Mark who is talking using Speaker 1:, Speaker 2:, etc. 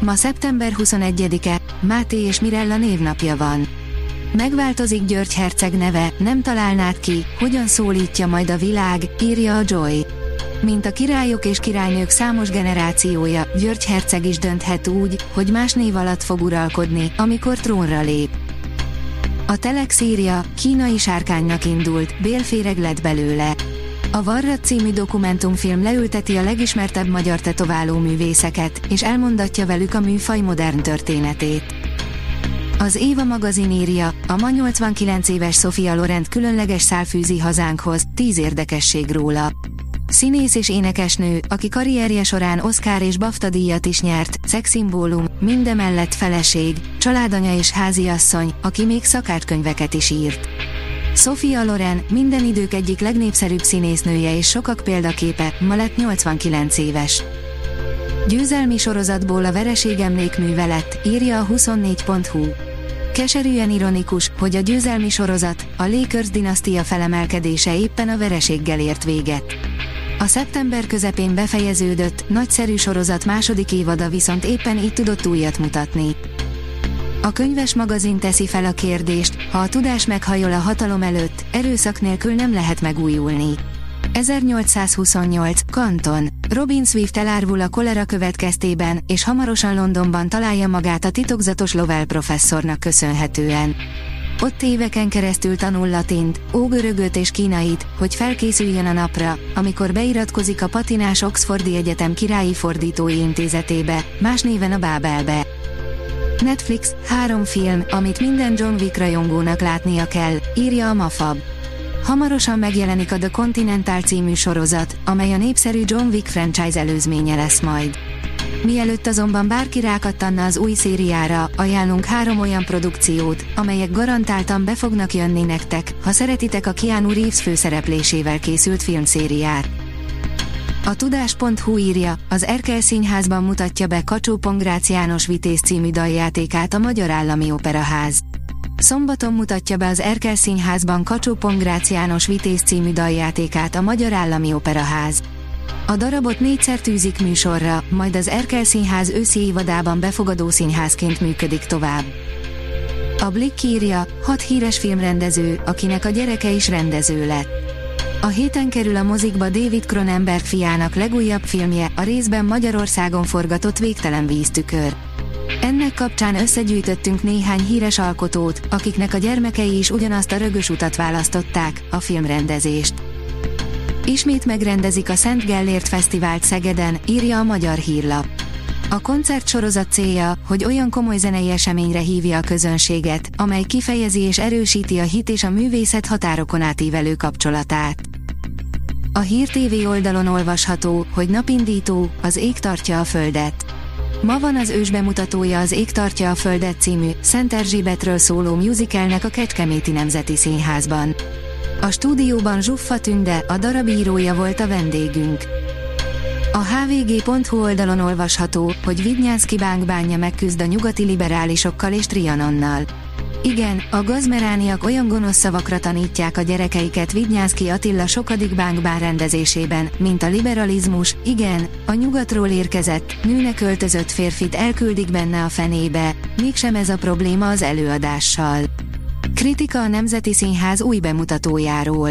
Speaker 1: Ma szeptember 21-e, Máté és Mirella névnapja van. Megváltozik György Herceg neve, nem találnád ki, hogyan szólítja majd a világ, írja a Joy. Mint a királyok és királynők számos generációja, György Herceg is dönthet úgy, hogy más név alatt fog uralkodni, amikor trónra lép. A Telex írja, kínai sárkánynak indult, bélféreg lett belőle. A Varrat című dokumentumfilm leülteti a legismertebb magyar tetováló művészeket, és elmondatja velük a műfaj modern történetét. Az Éva magazin írja, a ma 89 éves Sofia Lorent különleges szál fűzi hazánkhoz, 10 érdekesség róla. Színész és énekesnő, aki karrierje során Oscar és BAFTA díjat is nyert, szexszimbólum, mindemellett feleség, családanya és háziasszony, aki még szakácskönyveket is írt. Sofia Loren, minden idők egyik legnépszerűbb színésznője és sokak példaképe, ma lett 89 éves. Győzelmi sorozatból a vereség emlékműve lett, írja a 24.hu. Keserűen ironikus, hogy a győzelmi sorozat, a Lakers dinasztia felemelkedése éppen a vereséggel ért véget. A szeptember közepén befejeződött, nagyszerű sorozat második évada viszont éppen így tudott újat mutatni. A könyves magazin teszi fel a kérdést, ha a tudás meghajol a hatalom előtt, erőszak nélkül nem lehet megújulni. 1828, Kanton. Robin Swift elárvul a kolera következtében, és hamarosan Londonban találja magát a titokzatos Lovell professzornak köszönhetően. Ott éveken keresztül tanul latint, ógörögöt és kínait, hogy felkészüljön a napra, amikor beiratkozik a patinás Oxfordi Egyetem királyi fordítói intézetébe, más néven a Bábelbe. Netflix, három film, amit minden John Wick rajongónak látnia kell, írja a Mafab. Hamarosan megjelenik a The Continental című sorozat, amely a népszerű John Wick franchise előzménye lesz majd. Mielőtt azonban bárki rákattanna az új szériára, ajánlunk három olyan produkciót, amelyek garantáltan be fognak jönni nektek, ha szeretitek a Keanu Reeves főszereplésével készült filmszériát. A tudás.hu írja, az Erkel Színházban mutatja be Kacsó Pongrác János Vitéz című daljátékát a Magyar Állami Operaház. Szombaton mutatja be az Erkel Színházban Kacsó Pongrác János Vitéz című daljátékát a Magyar Állami Operaház. A darabot négyszer tűzik műsorra, majd az Erkel Színház őszi évadában befogadó színházként működik tovább. A Blick írja, hat híres filmrendező, akinek a gyereke is rendező lett. A héten kerül a mozikba David Cronenberg fiának legújabb filmje, a részben Magyarországon forgatott Végtelen víztükör. Ennek kapcsán összegyűjtöttünk néhány híres alkotót, akiknek a gyermekei is ugyanazt a rögös utat választották, a filmrendezést. Ismét megrendezik a Szent Gellért Fesztivált Szegeden, írja a Magyar Hírlap. A koncertsorozat célja, hogy olyan komoly zenei eseményre hívja a közönséget, amely kifejezi és erősíti a hit és a művészet határokon átívelő kapcsolatát. A Hír TV oldalon olvasható, hogy napindító, az ég tartja a földet. Ma van az ős bemutatója az Ég tartja a földet című, Szent Erzsébetről szóló musicalnek a Kecskeméti Nemzeti Színházban. A stúdióban Zsuffa Tünde, a darabírója volt a vendégünk. A hvg.hu oldalon olvasható, hogy Vidnyánszki Bánk bánja megküzd a nyugati liberálisokkal és Trianonnal. Igen, a gazmerániak olyan gonosz szavakra tanítják a gyerekeiket Vidnyánszki Attila sokadik bánkbán rendezésében, mint a liberalizmus, igen, a nyugatról érkezett, nőnek öltözött férfit elküldik benne a fenébe, mégsem ez a probléma az előadással. Kritika a Nemzeti Színház új bemutatójáról.